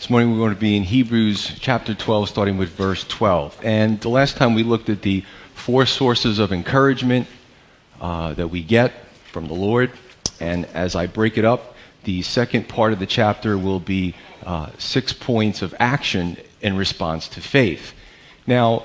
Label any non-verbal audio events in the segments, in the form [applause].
This morning we're going to be in Hebrews chapter 12, starting with verse 12. And the last time we looked at the four sources of encouragement uh, that we get from the Lord. And as I break it up, the second part of the chapter will be uh, six points of action in response to faith. Now,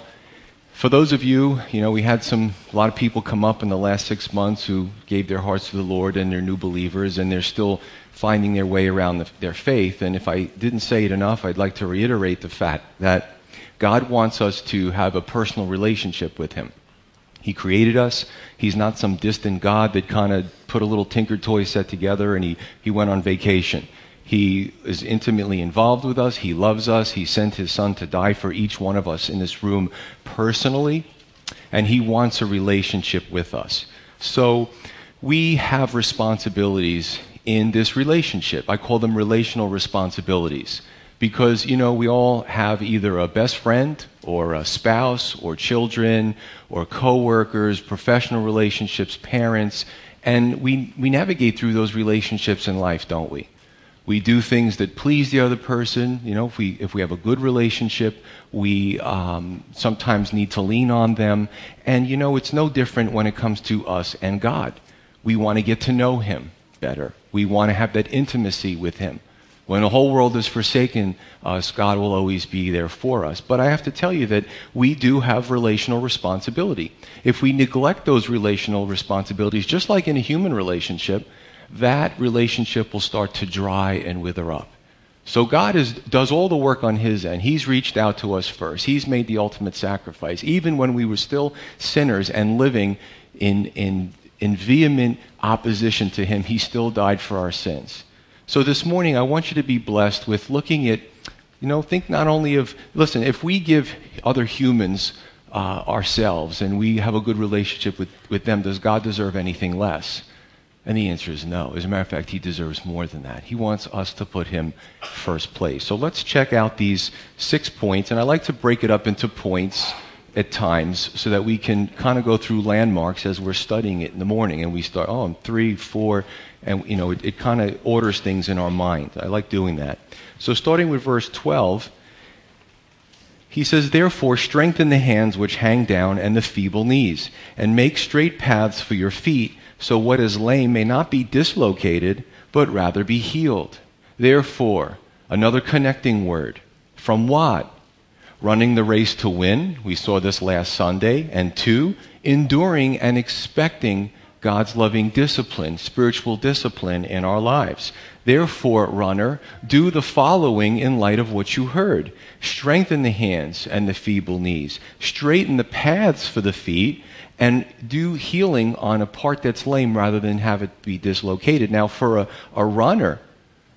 for those of you, you know, we had some, a lot of people come up in the last six months who gave their hearts to the Lord and they're new believers and they're still finding their way around the, their faith. And if I didn't say it enough, I'd like to reiterate the fact that God wants us to have a personal relationship with Him. He created us. He's not some distant God that kind of put a little tinker toy set together and he, he went on vacation. He is intimately involved with us. He loves us. He sent his son to die for each one of us in this room personally. And he wants a relationship with us. So we have responsibilities in this relationship. I call them relational responsibilities because, you know, we all have either a best friend or a spouse or children or coworkers, professional relationships, parents, and we, we navigate through those relationships in life, don't we? We do things that please the other person. You know, if we, if we have a good relationship, we um, sometimes need to lean on them. And, you know, it's no different when it comes to us and God. We want to get to know Him better. We want to have that intimacy with Him. When the whole world is forsaken us, God will always be there for us. But I have to tell you that we do have relational responsibility. If we neglect those relational responsibilities, just like in a human relationship, that relationship will start to dry and wither up. So God is, does all the work on His end. He's reached out to us first. He's made the ultimate sacrifice. Even when we were still sinners and living in, in in vehement opposition to him, he still died for our sins. So this morning, I want you to be blessed with looking at, you know, think not only of, listen, if we give other humans uh, ourselves and we have a good relationship with, with them, does God deserve anything less? And the answer is no. As a matter of fact, he deserves more than that. He wants us to put him first place. So let's check out these six points, and I like to break it up into points at times so that we can kind of go through landmarks as we're studying it in the morning and we start oh i'm three four and you know it, it kind of orders things in our mind. I like doing that. So starting with verse 12 he says therefore strengthen the hands which hang down and the feeble knees and make straight paths for your feet so what is lame may not be dislocated but rather be healed. Therefore another connecting word from what running the race to win. We saw this last Sunday. And two, enduring and expecting God's loving discipline, spiritual discipline in our lives. Therefore, runner, do the following in light of what you heard. Strengthen the hands and the feeble knees. Straighten the paths for the feet and do healing on a part that's lame rather than have it be dislocated. Now, for a, a runner,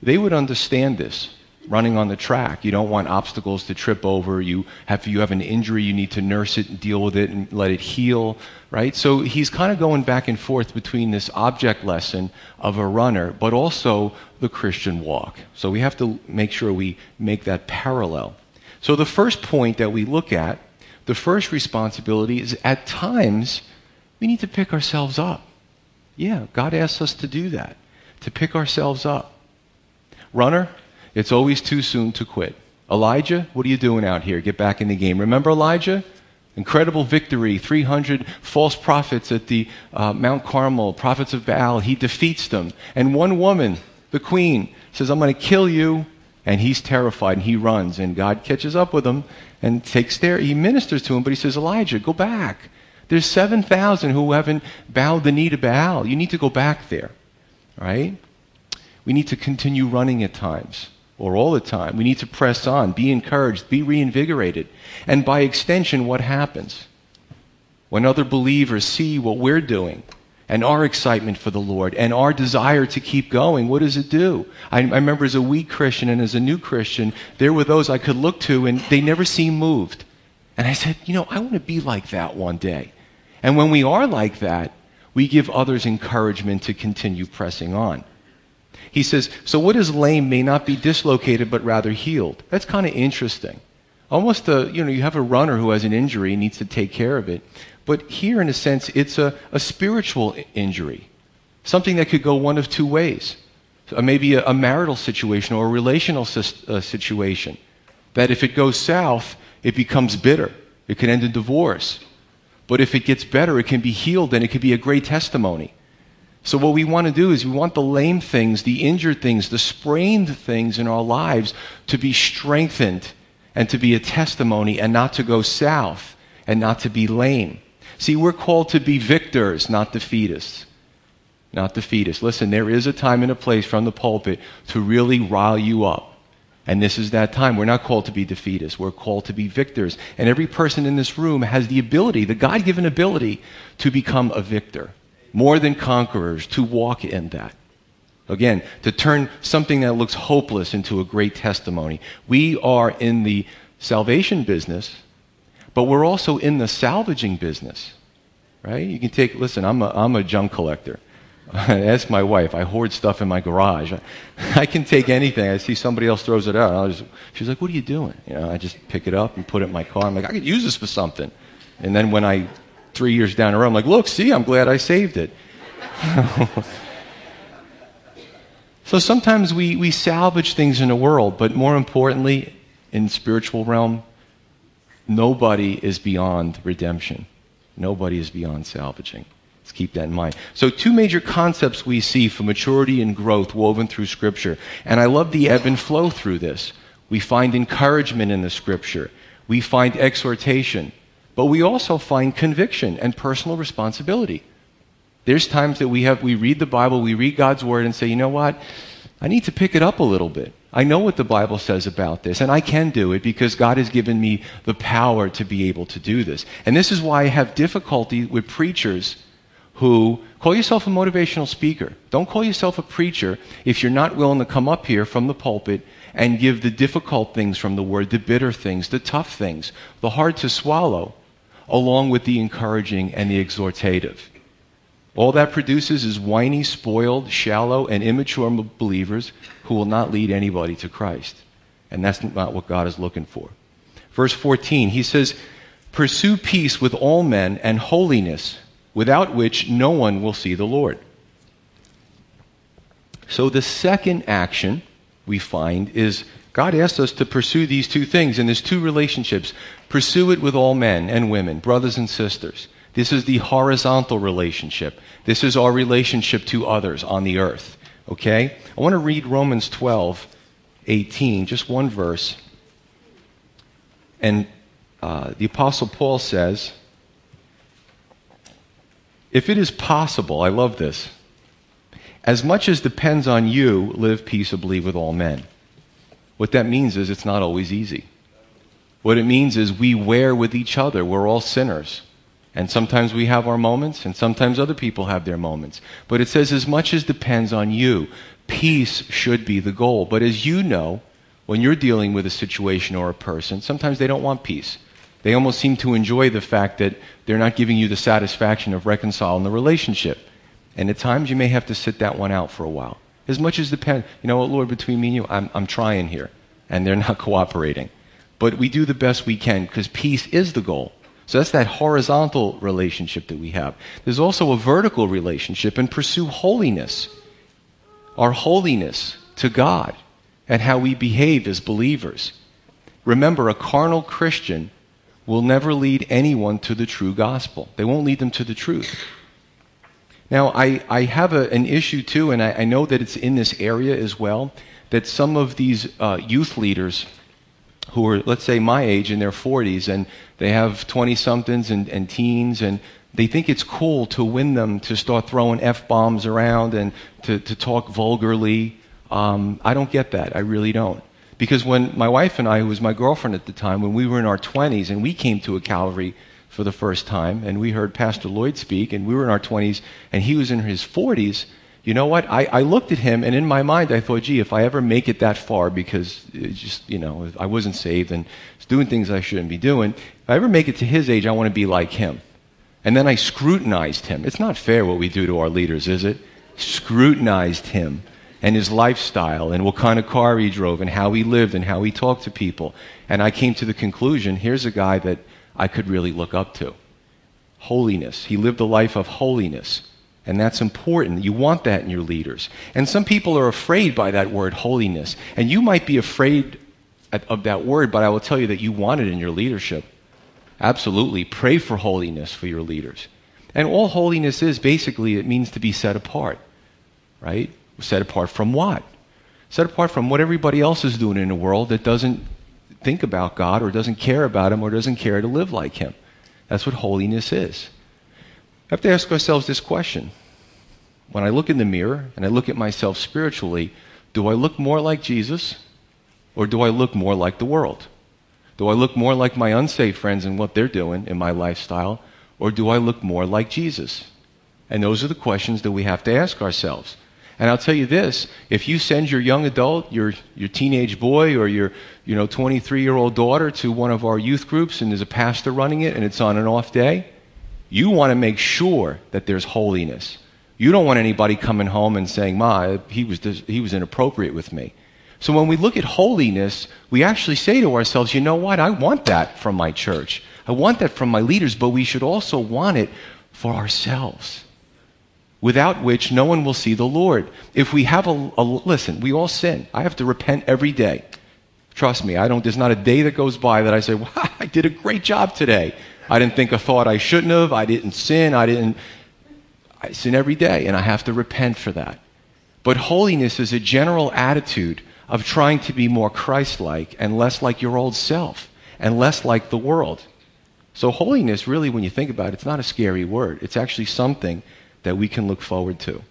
they would understand this running on the track. You don't want obstacles to trip over. You have, you have an injury, you need to nurse it and deal with it and let it heal, right? So he's kind of going back and forth between this object lesson of a runner, but also the Christian walk. So we have to make sure we make that parallel. So the first point that we look at, the first responsibility is at times we need to pick ourselves up. Yeah, God asks us to do that, to pick ourselves up. Runner, it's always too soon to quit. Elijah, what are you doing out here? Get back in the game. Remember Elijah? Incredible victory. 300 false prophets at the uh, Mount Carmel, prophets of Baal. He defeats them. And one woman, the queen, says, I'm going to kill you. And he's terrified and he runs. And God catches up with him and takes there. He ministers to him, but he says, Elijah, go back. There's 7,000 who haven't bowed the knee to Baal. You need to go back there. Right? We need to continue running at times or all the time. We need to press on, be encouraged, be reinvigorated. And by extension, what happens? When other believers see what we're doing and our excitement for the Lord and our desire to keep going, what does it do? I, I remember as a weak Christian and as a new Christian, there were those I could look to and they never seemed moved. And I said, you know, I want to be like that one day. And when we are like that, we give others encouragement to continue pressing on. He says, So what is lame may not be dislocated, but rather healed. That's kind of interesting. Almost a, you know, you have a runner who has an injury needs to take care of it. But here, in a sense, it's a, a spiritual injury, something that could go one of two ways. uh, maybe a, a, marital situation or a relational uh, situation. That if it goes south, it becomes bitter. It can end in divorce. But if it gets better, it can be healed and it can be a great testimony. So, what we want to do is we want the lame things, the injured things, the sprained things in our lives to be strengthened and to be a testimony and not to go south and not to be lame. See, we're called to be victors, not defeatists. Not defeatists. Listen, there is a time and a place from the pulpit to really rile you up. And this is that time. We're not called to be defeatists. We're called to be victors. And every person in this room has the ability, the God given ability, to become a victor. More than conquerors, to walk in that. Again, to turn something that looks hopeless into a great testimony. We are in the salvation business, but we're also in the salvaging business. Right? You can take, listen, I'm a, I'm a junk collector. [laughs] Ask my wife. I hoard stuff in my garage. I, [laughs] I, can take anything. I see somebody else throws it out. Just, she's like, "What are you doing?" You know, I just pick it up and put it in my car. I'm like, "I could use this for something." And then when I, three years down the road, I'm like, "Look, see, I'm glad I saved it." [laughs] so sometimes we, we salvage things in the world, but more importantly, in spiritual realm, nobody is beyond redemption. Nobody is beyond salvaging. Let's keep that in mind. So, two major concepts we see for maturity and growth woven through Scripture. And I love the ebb and flow through this. We find encouragement in the Scripture, we find exhortation, but we also find conviction and personal responsibility. There's times that we have we read the Bible, we read God's word and say, "You know what? I need to pick it up a little bit. I know what the Bible says about this, and I can do it because God has given me the power to be able to do this." And this is why I have difficulty with preachers who call yourself a motivational speaker. Don't call yourself a preacher if you're not willing to come up here from the pulpit and give the difficult things from the word, the bitter things, the tough things, the hard to swallow, along with the encouraging and the exhortative. All that produces is whiny, spoiled, shallow, and immature believers who will not lead anybody to Christ. And that's not what God is looking for. Verse 14, he says, Pursue peace with all men and holiness without which no one will see the Lord. So the second action we find is God asks us to pursue these two things, and there's two relationships. Pursue it with all men and women, brothers and sisters. This is the horizontal relationship. This is our relationship to others on the earth. Okay? I want to read Romans 12, 18, just one verse. And uh, the Apostle Paul says, if it is possible, I love this, as much as depends on you, live peaceably with all men. What that means is it's not always easy. What it means is we wear with each other. We're all sinners. And sometimes we have our moments, and sometimes other people have their moments. But it says, as much as depends on you, peace should be the goal. But as you know, when you're dealing with a situation or a person, sometimes they don't want peace. They almost seem to enjoy the fact that they're not giving you the satisfaction of reconciling the relationship. And at times you may have to sit that one out for a while. As much as the depend, you know what, Lord, between me and you, I'm, I'm trying here. And they're not [laughs] cooperating. But we do the best we can because peace is the goal. So that's that horizontal relationship that we have. There's also a vertical relationship and pursue holiness. Our holiness to God and how we behave as believers. Remember, a carnal Christian will never lead anyone to the true gospel. They won't lead them to the truth. Now, I, I have a, an issue too, and I, I, know that it's in this area as well, that some of these uh, youth leaders who are, let's say, my age in their 40s, and they have 20 somethings and, and teens, and they think it's cool to win them to start throwing F bombs around and to, to talk vulgarly. Um, I don't get that. I really don't. Because when my wife and I, who was my girlfriend at the time, when we were in our 20s and we came to a Calvary for the first time and we heard Pastor Lloyd speak and we were in our 20s and he was in his 40s, you know what? I, I looked at him and in my mind I thought, gee, if I ever make it that far because it just, you know, I wasn't saved and was doing things I shouldn't be doing, if I ever make it to his age, I want to be like him. And then I scrutinized him. It's not fair what we do to our leaders, is it? Scrutinized him and his lifestyle and what kind of car he drove and how he lived and how he talked to people. And I came to the conclusion here's a guy that I could really look up to. Holiness. He lived a life of holiness. And that's important. You want that in your leaders. And some people are afraid by that word, holiness. And you might be afraid of that word, but I will tell you that you want it in your leadership. Absolutely. Pray for holiness for your leaders. And all holiness is basically, it means to be set apart, right? Set apart from what? Set apart from what everybody else is doing in the world that doesn't think about God or doesn't care about Him or doesn't care to live like Him. That's what holiness is. We have to ask ourselves this question. When I look in the mirror and I look at myself spiritually, do I look more like Jesus or do I look more like the world? Do I look more like my unsaved friends and what they're doing in my lifestyle or do I look more like Jesus? And those are the questions that we have to ask ourselves. And I'll tell you this, if you send your young adult, your, your teenage boy or your, you know, 23 year old daughter to one of our youth groups and there's a pastor running it and it's on an off day, you want to make sure that there's holiness. You don't want anybody coming home and saying, Ma, he was, he was inappropriate with me. So when we look at holiness, we actually say to ourselves, you know what? I want that from my church. I want that from my leaders, but we should also want it for ourselves. Without which no one will see the Lord. If we have a, a listen, we all sin. I have to repent every day. Trust me, I don't, there's not a day that goes by that I say, [laughs] wow, I did a great job today. I didn't think a thought I shouldn't have. I didn't sin. I didn't, I sin every day, and I have to repent for that. But holiness is a general attitude of trying to be more Christ like and less like your old self and less like the world. So, holiness, really, when you think about it, it's not a scary word. It's actually something that we can look forward to.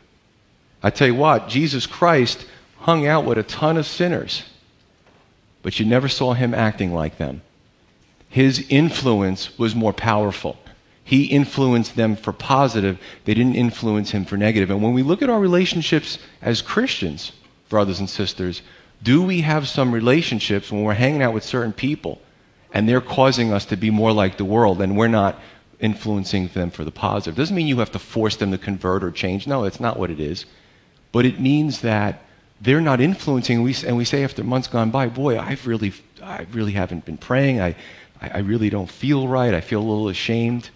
I tell you what, Jesus Christ hung out with a ton of sinners, but you never saw him acting like them. His influence was more powerful. He influenced them for positive. They didn't influence him for negative. And when we look at our relationships as Christians, brothers and sisters, do we have some relationships when we're hanging out with certain people and they're causing us to be more like the world and we're not influencing them for the positive? Doesn't mean you have to force them to convert or change. No, that's not what it is. But it means that they're not influencing. And we, and we say after months gone by, boy, I've really, I really haven't been praying. I, I really don't feel right. I feel a little ashamed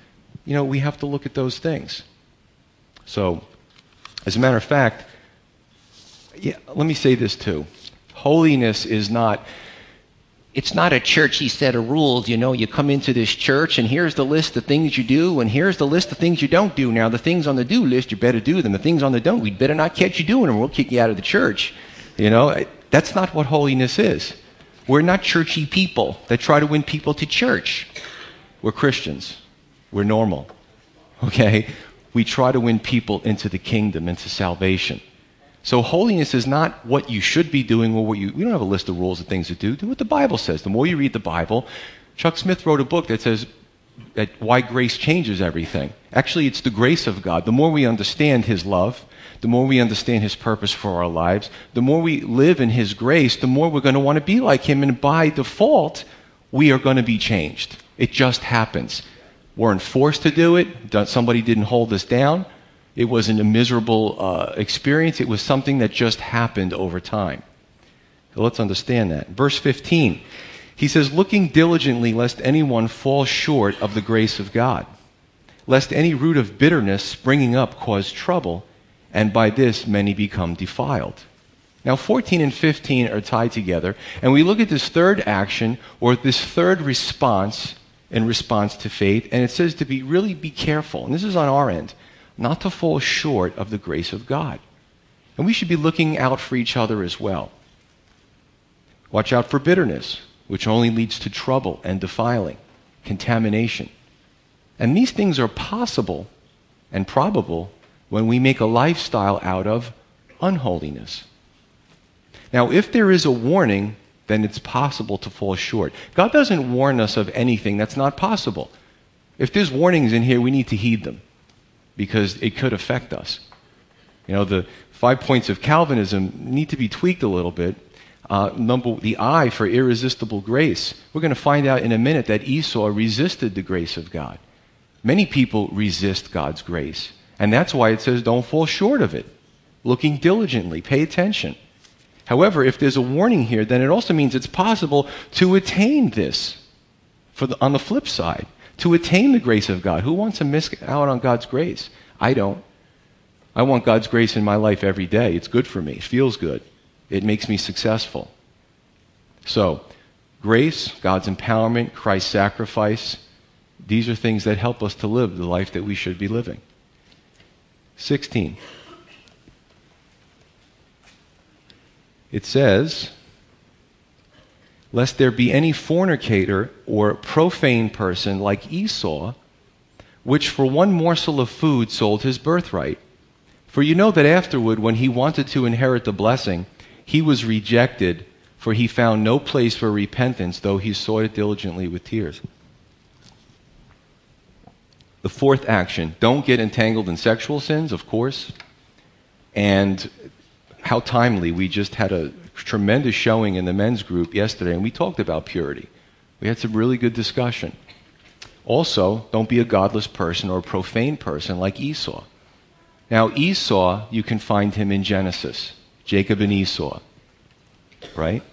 you know, we have to look at those things. So, as a matter of fact, yeah, let me say this too. Holiness is not it's not a churchy set of rules. You know, you come into this church and here's the list of things you do and here's the list of things you don't do. Now, the things on the do list, you better do them. The things on the don't, we'd better not catch you doing them. We'll kick you out of the church. You know, that's not what holiness is. We're not churchy people that try to win people to church. We're Christians. We're normal. Okay? We try to win people into the kingdom, into salvation. So holiness is not what you should be doing or what you, we don't have a list of rules of things to do. Do what the Bible says. The more you read the Bible, Chuck Smith wrote a book that says that why grace changes everything. Actually, it's the grace of God. The more we understand His love, the more we understand His purpose for our lives, the more we live in His grace, the more we're going to want to be like Him. And by default, we are going to be changed. It just happens We weren't forced to do it. Somebody didn't hold us down. It wasn't a miserable uh, experience. It was something that just happened over time. So let's understand that. Verse 15, he says, Looking diligently lest anyone fall short of the grace of God, lest any root of bitterness springing up cause trouble, and by this many become defiled. Now, 14 and 15 are tied together, and we look at this third action, or this third response in response to faith. And it says to be really be careful, and this is on our end, not to fall short of the grace of God. And we should be looking out for each other as well. Watch out for bitterness, which only leads to trouble and defiling, contamination. And these things are possible and probable when we make a lifestyle out of unholiness. Now, if there is a warning then it's possible to fall short. God doesn't warn us of anything that's not possible. If there's warnings in here, we need to heed them because it could affect us. You know, the five points of Calvinism need to be tweaked a little bit. Uh, number, the I for irresistible grace. We're going to find out in a minute that Esau resisted the grace of God. Many people resist God's grace. And that's why it says don't fall short of it. Looking diligently, pay attention. However, if there's a warning here, then it also means it's possible to attain this the, on the flip side, to attain the grace of God. Who wants to miss out on God's grace? I don't. I want God's grace in my life every day. It's good for me. It feels good. It makes me successful. So, grace, God's empowerment, Christ's sacrifice, these are things that help us to live the life that we should be living. 16. It says, Lest there be any fornicator or profane person like Esau, which for one morsel of food sold his birthright. For you know that afterward, when he wanted to inherit the blessing, he was rejected, for he found no place for repentance, though he sought it diligently with tears. The fourth action don't get entangled in sexual sins, of course. And how timely. We just had a tremendous showing in the men's group yesterday, and we talked about purity. We had some really good discussion. Also, don't be a godless person or a profane person like Esau. Now, Esau, you can find him in Genesis Jacob and Esau, right?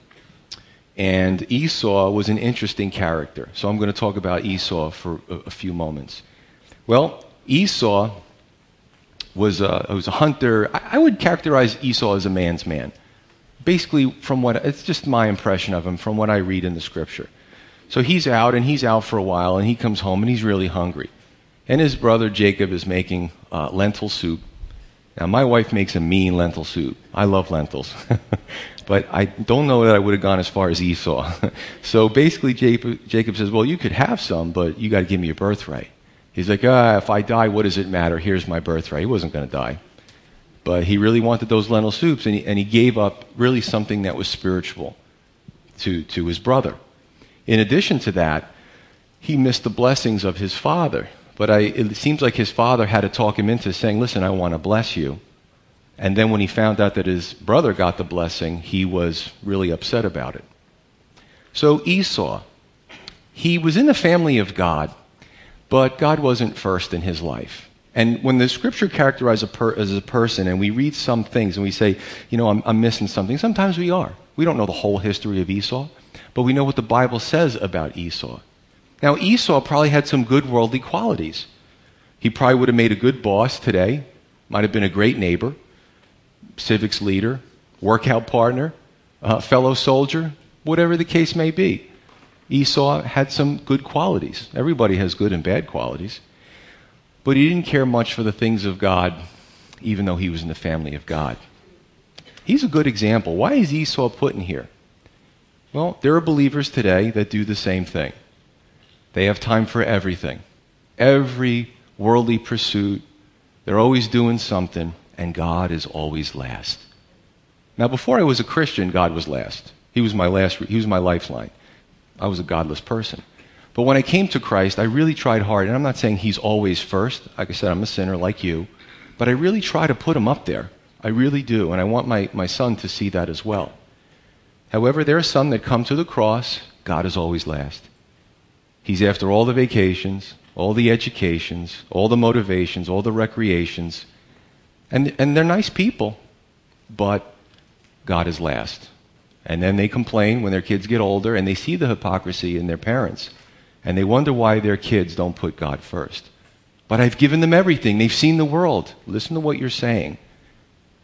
And Esau was an interesting character. So I'm going to talk about Esau for a, a few moments. Well, Esau was a, was a hunter. I, I would characterize Esau as a man's man. Basically, from what it's just my impression of him from what I read in the scripture. So he's out and he's out for a while and he comes home and he's really hungry. And his brother Jacob is making uh, lentil soup. Now, my wife makes a mean lentil soup. I love lentils. [laughs] but I don't know that I would have gone as far as Esau. [laughs] so basically, Jacob, Jacob says, Well, you could have some, but you got to give me your birthright. He's like, ah, if I die, what does it matter? Here's my birthright. He wasn't going to die. But he really wanted those lentil soups, and he, and he gave up really something that was spiritual to, to his brother. In addition to that, he missed the blessings of his father. But I, it seems like his father had to talk him into saying, Listen, I want to bless you. And then when he found out that his brother got the blessing, he was really upset about it. So Esau, he was in the family of God, but God wasn't first in his life. And when the scripture characterizes a per, as a person and we read some things and we say, you know, I'm, I'm missing something, sometimes we are. We don't know the whole history of Esau, but we know what the Bible says about Esau. Now, Esau probably had some good worldly qualities. He probably would have made a good boss today, might have been a great neighbor, civics leader, workout partner, uh, fellow soldier, whatever the case may be. Esau had some good qualities. Everybody has good and bad qualities. But he didn't care much for the things of God, even though he was in the family of God. He's a good example. Why is Esau put in here? Well, there are believers today that do the same thing. They have time for everything, every worldly pursuit. They're always doing something, and God is always last. Now, before I was a Christian, God was last. He was my last. He was my lifeline. I was a godless person. But when I came to Christ, I really tried hard. And I'm not saying He's always first. Like I said, I'm a sinner like you. But I really try to put Him up there. I really do. And I want my, my son to see that as well. However, there are some that come to the cross, God is always last. He's after all the vacations, all the educations, all the motivations, all the recreations. And, and they're nice people, but God is last. And then they complain when their kids get older and they see the hypocrisy in their parents. And they wonder why their kids don't put God first. But I've given them everything. They've seen the world. Listen to what you're saying.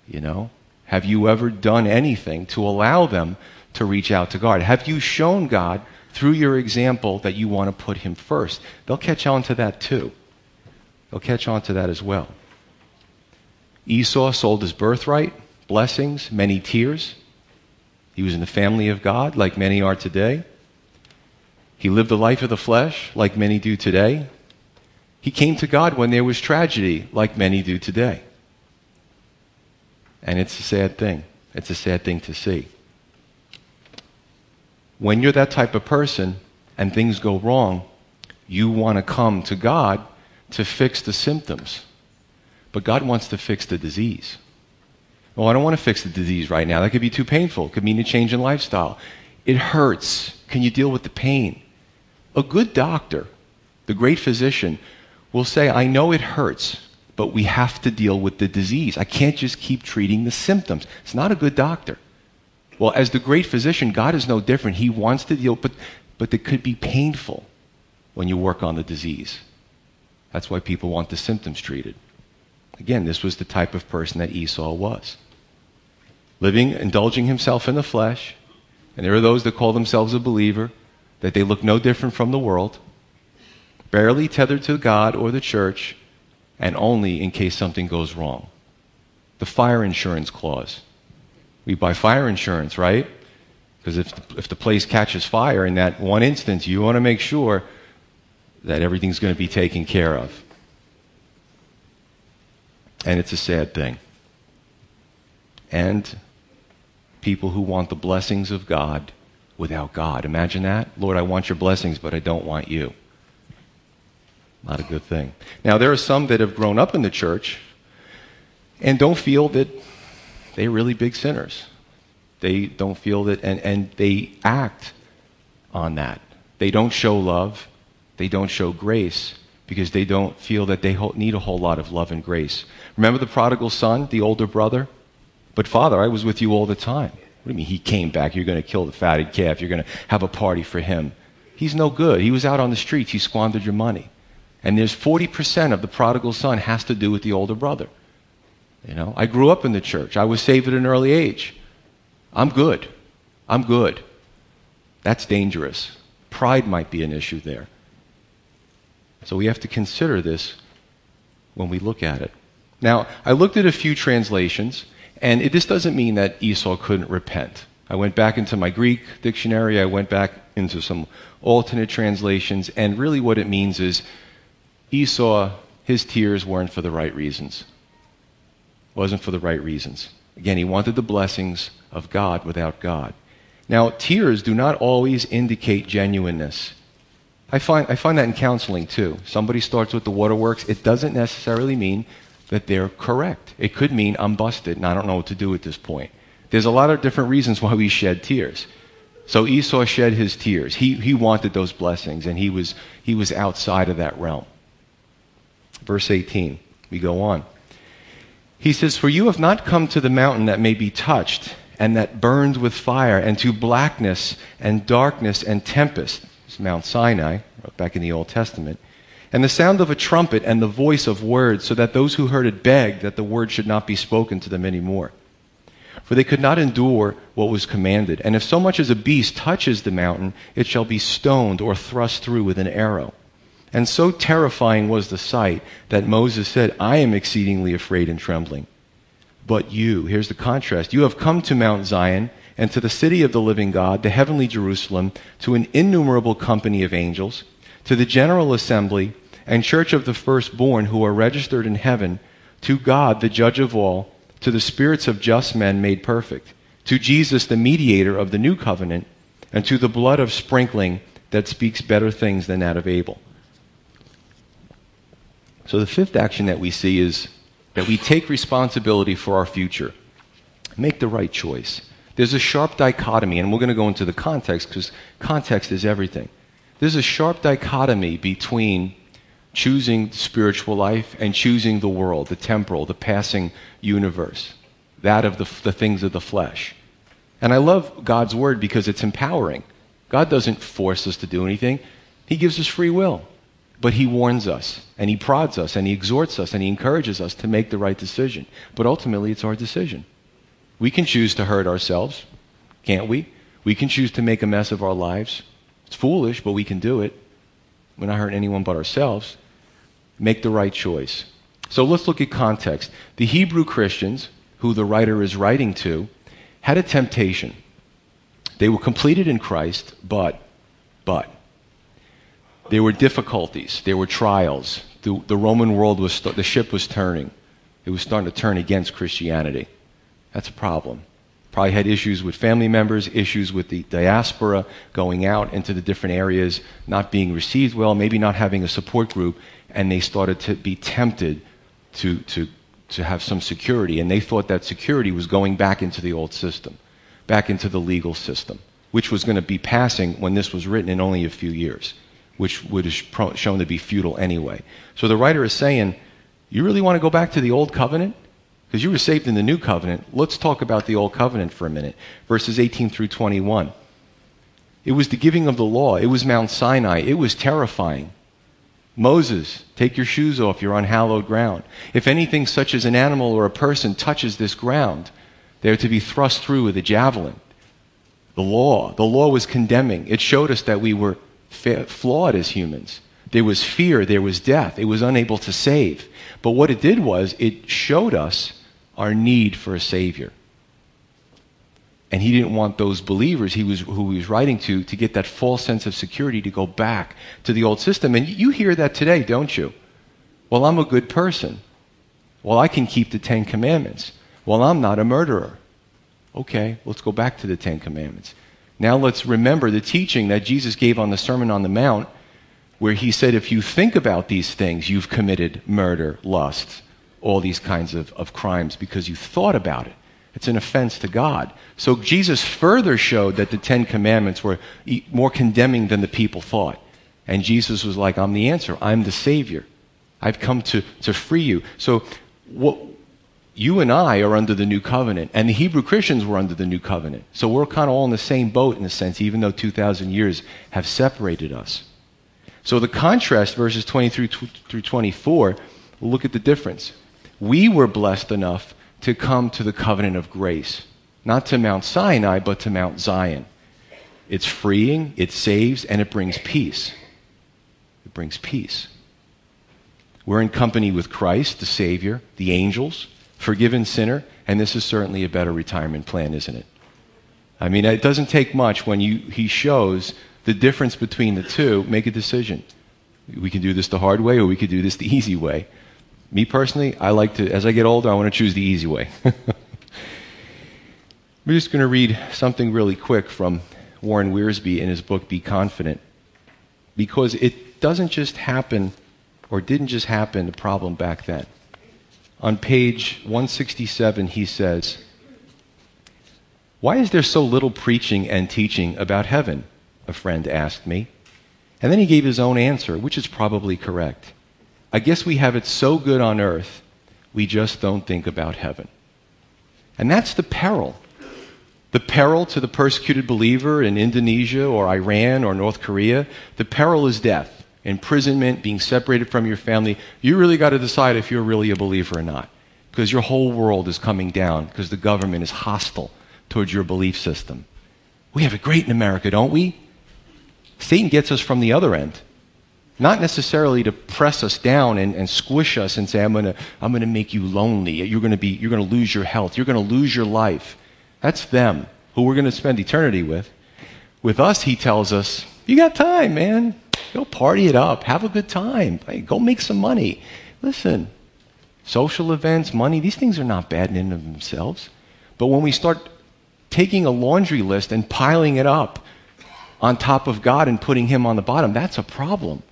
You know? Have you ever done anything to allow them to reach out to God? Have you shown God through your example that you want to put Him first? They'll catch on to that too. They'll catch on to that as well. Esau sold his birthright, blessings, many tears. He was in the family of God, like many are today. He lived the life of the flesh, like many do today. He came to God when there was tragedy, like many do today. And it's a sad thing. It's a sad thing to see. When you're that type of person and things go wrong, you want to come to God to fix the symptoms. But God wants to fix the disease. Oh, I don't want to fix the disease right now. That could be too painful. It could mean a change in lifestyle. It hurts. Can you deal with the pain? A good doctor, the great physician, will say, I know it hurts, but we have to deal with the disease. I can't just keep treating the symptoms. It's not a good doctor. Well, as the great physician, God is no different. He wants to deal, but, but it could be painful when you work on the disease. That's why people want the symptoms treated. Again, this was the type of person that Esau was. Living, indulging himself in the flesh, and there are those that call themselves a believer, that they look no different from the world, barely tethered to God or the church, and only in case something goes wrong. The fire insurance clause. We buy fire insurance, right? Because if, if the place catches fire in that one instance, you want to make sure that everything's going to be taken care of. And it's a sad thing. And people who want the blessings of God without God. Imagine that. Lord, I want your blessings, but I don't want you. Not a good thing. Now, there are some that have grown up in the church and don't feel that they're really big sinners. They don't feel that, and, and they act on that. They don't show love, they don't show grace because they don't feel that they need a whole lot of love and grace. Remember the prodigal son, the older brother? But father, I was with you all the time. What do you mean he came back? You're going to kill the fatted calf. You're going to have a party for him. He's no good. He was out on the streets. He squandered your money. And there's 40% of the prodigal son has to do with the older brother. You know, I grew up in the church. I was saved at an early age. I'm good. I'm good. That's dangerous. Pride might be an issue there. So we have to consider this when we look at it. Now, I looked at a few translations, and it, this doesn't mean that Esau couldn't repent. I went back into my Greek dictionary, I went back into some alternate translations, and really what it means is Esau, his tears weren't for the right reasons. Wasn't for the right reasons. Again, he wanted the blessings of God without God. Now, tears do not always indicate genuineness. I find, I find that in counseling too. Somebody starts with the waterworks, it doesn't necessarily mean that they're correct. It could mean I'm busted and I don't know what to do at this point. There's a lot of different reasons why we shed tears. So Esau shed his tears. He, he wanted those blessings and he was, he was outside of that realm. Verse 18, we go on. He says, For you have not come to the mountain that may be touched and that burns with fire, and to blackness and darkness and tempest it's Mount Sinai, back in the Old Testament. And the sound of a trumpet and the voice of words, so that those who heard it begged that the word should not be spoken to them any more. For they could not endure what was commanded. And if so much as a beast touches the mountain, it shall be stoned or thrust through with an arrow. And so terrifying was the sight that Moses said, I am exceedingly afraid and trembling. But you, here's the contrast, you have come to Mount Zion and to the city of the living God, the heavenly Jerusalem, to an innumerable company of angels, to the general assembly and church of the firstborn who are registered in heaven, to God, the judge of all, to the spirits of just men made perfect, to Jesus, the mediator of the new covenant, and to the blood of sprinkling that speaks better things than that of Abel. So the fifth action that we see is that we take responsibility for our future. Make the right choice. There's a sharp dichotomy, and we're going to go into the context because context is everything. There's a sharp dichotomy between choosing spiritual life and choosing the world, the temporal, the passing universe, that of the, the things of the flesh. And I love God's word because it's empowering. God doesn't force us to do anything, He gives us free will. But He warns us, and He prods us, and He exhorts us, and He encourages us to make the right decision. But ultimately, it's our decision. We can choose to hurt ourselves, can't we? We can choose to make a mess of our lives. It's foolish, but we can do it. We're not hurting anyone but ourselves. Make the right choice. So let's look at context. The Hebrew Christians, who the writer is writing to, had a temptation. They were completed in Christ, but, but, there were difficulties, there were trials. The, the Roman world was, the ship was turning. It was starting to turn against Christianity. That's a problem. Probably had issues with family members, issues with the diaspora going out into the different areas, not being received well, maybe not having a support group, and they started to be tempted to, to, to have some security. And they thought that security was going back into the old system, back into the legal system, which was going to be passing when this was written in only a few years, which would have shown to be futile anyway. So the writer is saying, You really want to go back to the old covenant? Because you were saved in the new covenant. Let's talk about the old covenant for a minute. Verses 18 through 21. It was the giving of the law, it was Mount Sinai, it was terrifying. Moses, take your shoes off, you're on hallowed ground. If anything such as an animal or a person touches this ground, they are to be thrust through with a javelin. The law, the law was condemning. It showed us that we were fa- flawed as humans. There was fear, there was death. It was unable to save. But what it did was it showed us our need for a Savior. And he didn't want those believers he was, who he was writing to to get that false sense of security to go back to the old system. And you hear that today, don't you? Well, I'm a good person. Well, I can keep the Ten Commandments. Well, I'm not a murderer. Okay, let's go back to the Ten Commandments. Now let's remember the teaching that Jesus gave on the Sermon on the Mount, where he said, if you think about these things, you've committed murder, lust, all these kinds of, of crimes because you thought about it. It's an offense to God. So Jesus further showed that the Ten Commandments were more condemning than the people thought. And Jesus was like, I'm the answer. I'm the Savior. I've come to, to free you. So what, you and I are under the new covenant, and the Hebrew Christians were under the new covenant. So we're kind of all in the same boat in a sense, even though 2,000 years have separated us. So the contrast, verses 23 through 24, look at the difference. We were blessed enough to come to the covenant of grace, not to Mount Sinai, but to Mount Zion. It's freeing, it saves, and it brings peace. It brings peace. We're in company with Christ, the Savior, the angels, forgiven sinner, and this is certainly a better retirement plan, isn't it? I mean, it doesn't take much when you, he shows the difference between the two. Make a decision. We can do this the hard way, or we could do this the easy way. Me personally, I like to, as I get older, I want to choose the easy way. [laughs] We're just going to read something really quick from Warren Wiersbe in his book, Be Confident. Because it doesn't just happen, or didn't just happen, the problem back then. On page 167, he says, Why is there so little preaching and teaching about heaven? A friend asked me. And then he gave his own answer, which is probably correct. I guess we have it so good on earth, we just don't think about heaven. And that's the peril. The peril to the persecuted believer in Indonesia or Iran or North Korea, the peril is death, imprisonment, being separated from your family. You really got to decide if you're really a believer or not. Because your whole world is coming down because the government is hostile towards your belief system. We have it great in America, don't we? Satan gets us from the other end. Not necessarily to press us down and, and squish us and say, I'm going to I'm going to make you lonely. You're going to be, you're going to lose your health. You're going to lose your life. That's them, who we're going to spend eternity with. With us, he tells us, you got time, man. Go party it up. Have a good time. Hey, go make some money. Listen, social events, money, these things are not bad in and of themselves. But when we start taking a laundry list and piling it up on top of God and putting Him on the bottom, that's a problem.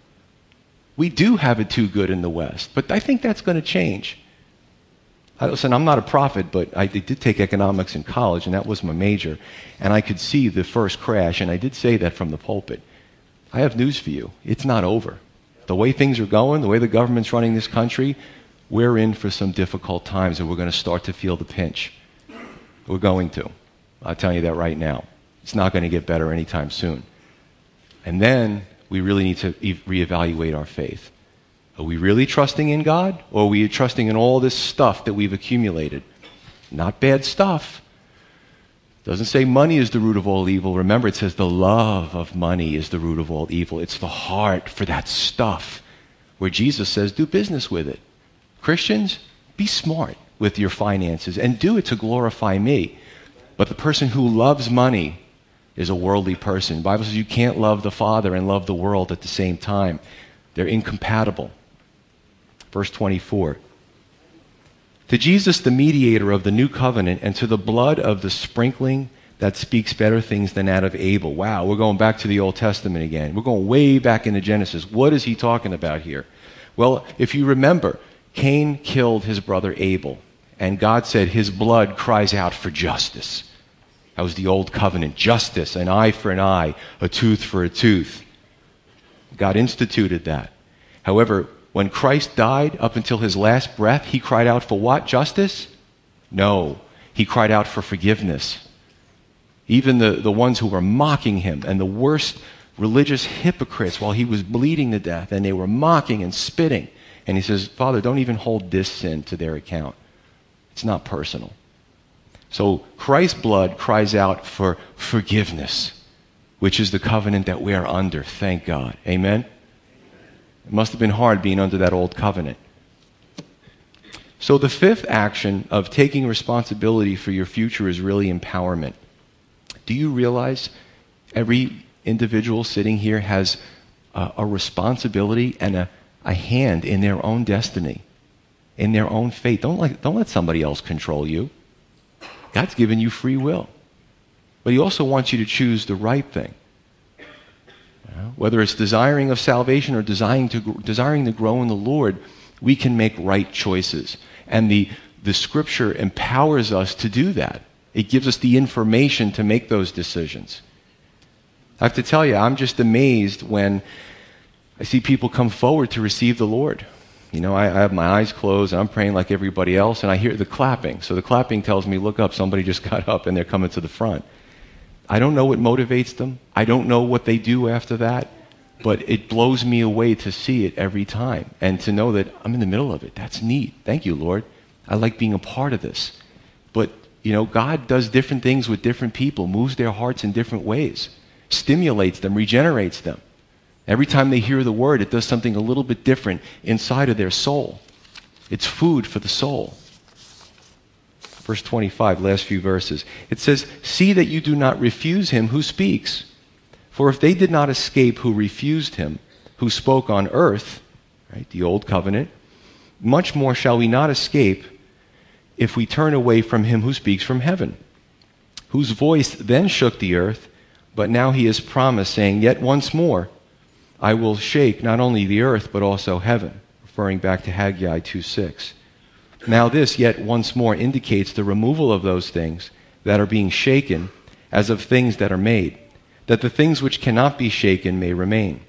We do have it too good in the West, but I think that's going to change. I, listen, I'm not a prophet, but I did take economics in college, and that was my major. And I could see the first crash, and I did say that from the pulpit. I have news for you it's not over. The way things are going, the way the government's running this country, we're in for some difficult times, and we're going to start to feel the pinch. We're going to. I'll tell you that right now. It's not going to get better anytime soon. And then we really need to reevaluate our faith. Are we really trusting in God, or are we trusting in all this stuff that we've accumulated? Not bad stuff. It doesn't say money is the root of all evil. Remember, it says the love of money is the root of all evil. It's the heart for that stuff where Jesus says, do business with it. Christians, be smart with your finances and do it to glorify me. But the person who loves money is a worldly person. The Bible says you can't love the Father and love the world at the same time. They're incompatible. Verse 24. To Jesus, the mediator of the new covenant, and to the blood of the sprinkling that speaks better things than that of Abel. Wow, we're going back to the Old Testament again. We're going way back into Genesis. What is he talking about here? Well, if you remember, Cain killed his brother Abel, and God said his blood cries out for justice. That was the old covenant justice, an eye for an eye, a tooth for a tooth. God instituted that. However, when Christ died up until his last breath, he cried out for what? Justice? No. He cried out for forgiveness. Even the, the ones who were mocking him and the worst religious hypocrites while he was bleeding to death, and they were mocking and spitting. And he says, Father, don't even hold this sin to their account. It's not personal. So Christ's blood cries out for forgiveness, which is the covenant that we are under. Thank God. Amen? It must have been hard being under that old covenant. So the fifth action of taking responsibility for your future is really empowerment. Do you realize every individual sitting here has a, a responsibility and a, a hand in their own destiny, in their own fate? Don't let, don't let somebody else control you. God's given you free will. But He also wants you to choose the right thing. Whether it's desiring of salvation or desiring to, desiring to grow in the Lord, we can make right choices. And the, the scripture empowers us to do that. It gives us the information to make those decisions. I have to tell you, I'm just amazed when I see people come forward to receive the Lord. You know, I, I, have my eyes closed and I'm praying like everybody else, and I hear the clapping. So the clapping tells me, look up, somebody just [laughs] got up and they're coming to the front. I don't know what motivates them. I don't know what they do after that, but it blows me away to see it every time and to know that I'm in the middle of it. That's neat. Thank you, Lord. I like being a part of this. But, you know, God does different things with different people, moves their hearts in different ways, stimulates them, regenerates them. Every time they hear the word, it does something a little bit different inside of their soul. It's food for the soul. Verse 25, last few verses. It says, See that you do not refuse him who speaks. For if they did not escape who refused him, who spoke on earth, right, the old covenant, much more shall we not escape if we turn away from him who speaks from heaven, whose voice then shook the earth, but now he has promised, saying, Yet once more I will shake not only the earth, but also heaven, referring back to Haggai 2 6. Now, this yet once more indicates the removal of those things that are being shaken as of things that are made, that the things which cannot be shaken may remain.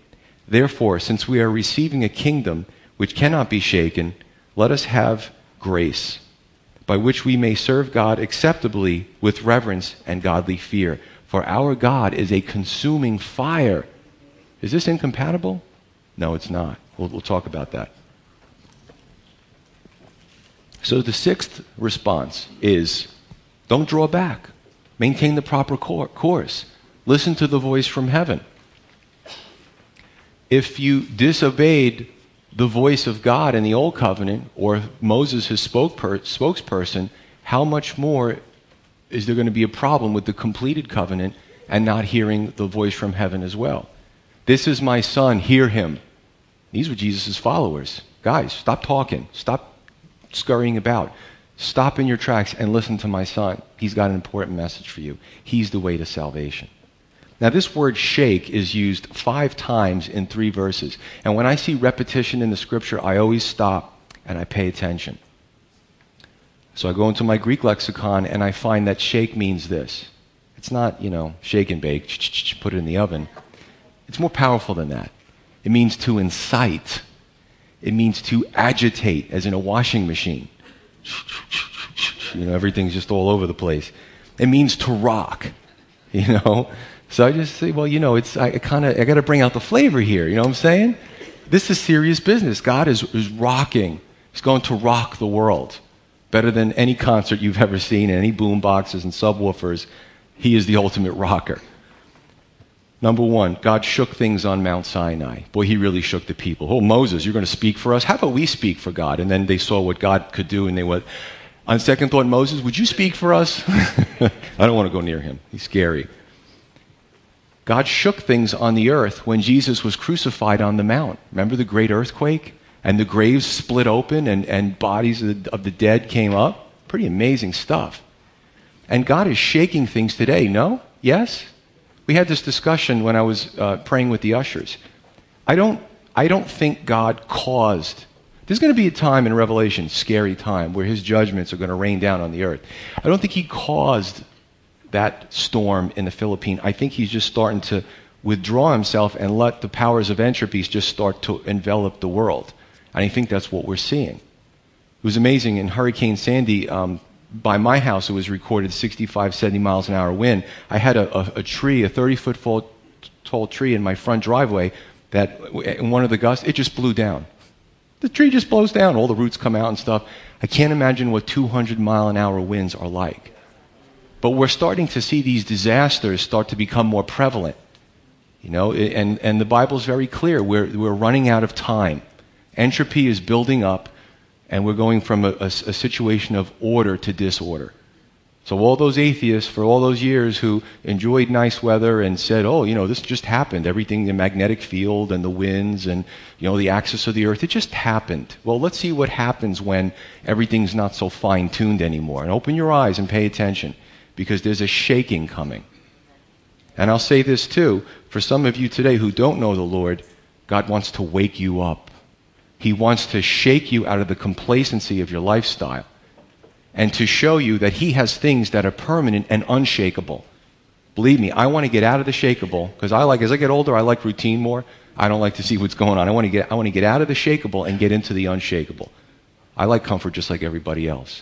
Therefore, since we are receiving a kingdom which cannot be shaken, let us have grace, by which we may serve God acceptably with reverence and godly fear. For our God is a consuming fire. Is this incompatible? No, it's not. We'll, we'll talk about that. So the sixth response is don't draw back. Maintain the proper course. Listen to the voice from heaven. If you disobeyed the voice of God in the Old Covenant, or Moses, his spokesperson, how much more is there going to be a problem with the completed covenant and not hearing the voice from heaven as well? This is my son, hear him. These were Jesus' followers. Guys, stop talking. Stop scurrying about. Stop in your tracks and listen to my son. He's got an important message for you. He's the way to salvation. Now, this word shake is used five times in three verses. And when I see repetition in the scripture, I always stop and I pay attention. So I go into my Greek lexicon and I find that shake means this. It's not, you know, shake and bake, put it in the oven. It's more powerful than that. It means to incite, it means to agitate, as in a washing machine. You know, everything's just all over the place. It means to rock, [laughs] you know. So I just say, well, you know, it's I kind of I got to bring out the flavor here. You know what I'm saying? This is serious business. God is, is rocking. He's going to rock the world better than any concert you've ever seen, any boom boxes and subwoofers. He is the ultimate rocker. Number one, God shook things on Mount Sinai. Boy, he really shook the people. Oh, Moses, you're going to speak for us? How about we speak for God? And then they saw what God could do, and they went, on second thought, Moses, would you speak for us? [laughs] I don't want to go near him. He's scary. God shook things on the earth when Jesus was crucified on the mount. Remember the great earthquake? And the graves split open and, and bodies of the, of the dead came up? Pretty amazing stuff. And God is shaking things today, no? Yes? We had this discussion when I was uh, praying with the ushers. I don't, I don't think God caused. There's going to be a time in Revelation, scary time, where his judgments are going to rain down on the earth. I don't think he caused that storm in the Philippines. I think he's just starting to withdraw himself and let the powers of entropy just start to envelop the world. And I think that's what we're seeing. It was amazing in Hurricane Sandy. Um, by my house, it was recorded 65, 70 miles an hour wind. I had a, a, a tree, a 30 foot tall tree in my front driveway that in one of the gusts, it just blew down. The tree just blows down. All the roots come out and stuff. I can't imagine what 200 mile an hour winds are like. But we're starting to see these disasters start to become more prevalent. You know, and, and the Bible is very clear. We're, we're running out of time. Entropy is building up, and we're going from a, a, a situation of order to disorder. So all those atheists for all those years who enjoyed nice weather and said, "Oh, you know, this just happened. Everything, the magnetic field and the winds and you know the axis of the earth, it just happened." Well, let's see what happens when everything's not so fine-tuned anymore. And open your eyes and pay attention because there's a shaking coming. And I'll say this too, for some of you today who don't know the Lord, God wants to wake you up. He wants to shake you out of the complacency of your lifestyle and to show you that He has things that are permanent and unshakable. Believe me, I want to get out of the shakable because I like, as I get older, I like routine more. I don't like to see what's going on. I want to get, I want to get out of the shakable and get into the unshakable. I like comfort just like everybody else.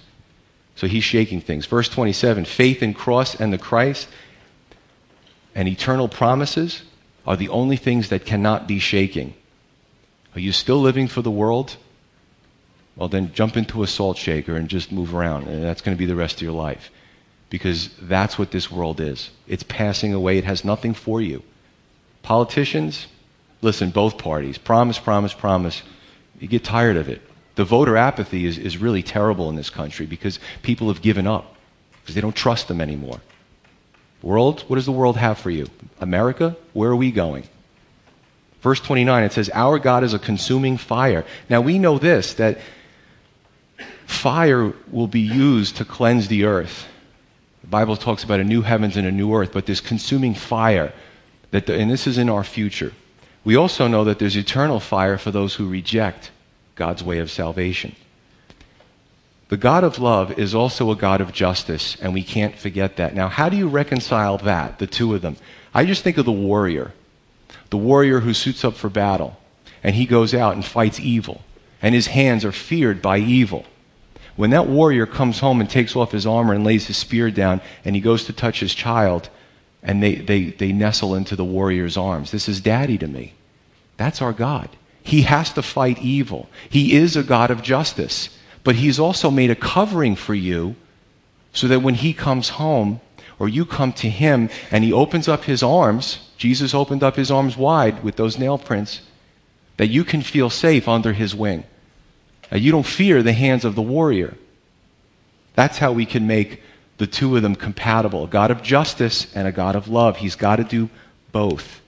So he's shaking things. Verse 27 faith in cross and the Christ and eternal promises are the only things that cannot be shaking. Are you still living for the world? Well, then jump into a salt shaker and just move around. And that's going to be the rest of your life. Because that's what this world is. It's passing away, it has nothing for you. Politicians, listen, both parties, promise, promise, promise. You get tired of it. The voter apathy is, is really terrible in this country because people have given up, because they don't trust them anymore. World, what does the world have for you? America, where are we going? Verse 29, it says, Our God is a consuming fire. Now we know this, that fire will be used to cleanse the earth. The Bible talks about a new heavens and a new earth, but this consuming fire, that the, and this is in our future. We also know that there's eternal fire for those who reject God's way of salvation. The God of love is also a God of justice, and we can't forget that. Now, how do you reconcile that, the two of them? I just think of the warrior, the warrior who suits up for battle, and he goes out and fights evil, and his hands are feared by evil. When that warrior comes home and takes off his armor and lays his spear down, and he goes to touch his child, and they, they, they nestle into the warrior's arms, this is daddy to me. That's our God. He has to fight evil. He is a God of justice. But He's also made a covering for you so that when He comes home or you come to Him and He opens up His arms, Jesus opened up His arms wide with those nail prints, that you can feel safe under His wing. That you don't fear the hands of the warrior. That's how we can make the two of them compatible a God of justice and a God of love. He's got to do both.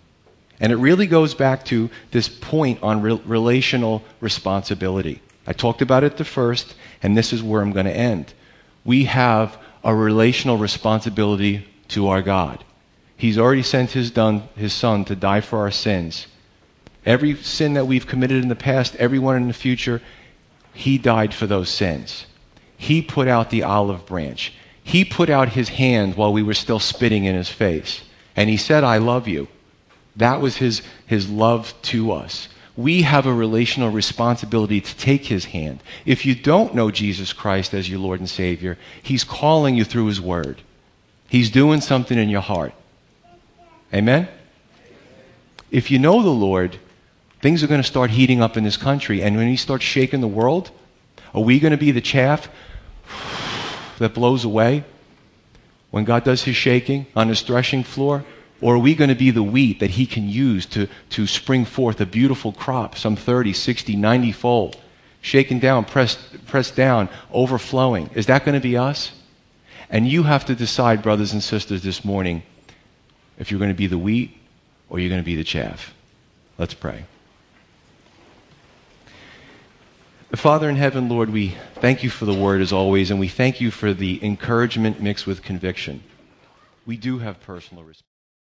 And it really goes back to this point on re- relational responsibility. I talked about it the first, and this is where I'm going to end. We have a relational responsibility to our God. He's already sent his, done, his son to die for our sins. Every sin that we've committed in the past, every one in the future, he died for those sins. He put out the olive branch. He put out his hand while we were still spitting in his face. And he said, I love you. That was his, his love to us we have a relational responsibility to take his hand. If you don't know Jesus Christ as your Lord and Savior, he's calling you through his word. He's doing something in your heart. Amen? If you know the Lord, things are going to start heating up in this country. And when he starts shaking the world, are we going to be the chaff that blows away when God does his shaking on his threshing floor? Or are we going to be the wheat that he can use to, to spring forth a beautiful crop, some 30, 60, 90 fold, shaken down, pressed, pressed down, overflowing? Is that going to be us? And you have to decide, brothers and sisters, this morning if you're going to be the wheat or you're going to be the chaff. Let's pray. Father in heaven, Lord, we thank you for the word as always, and we thank you for the encouragement mixed with conviction. We do have personal responsibility.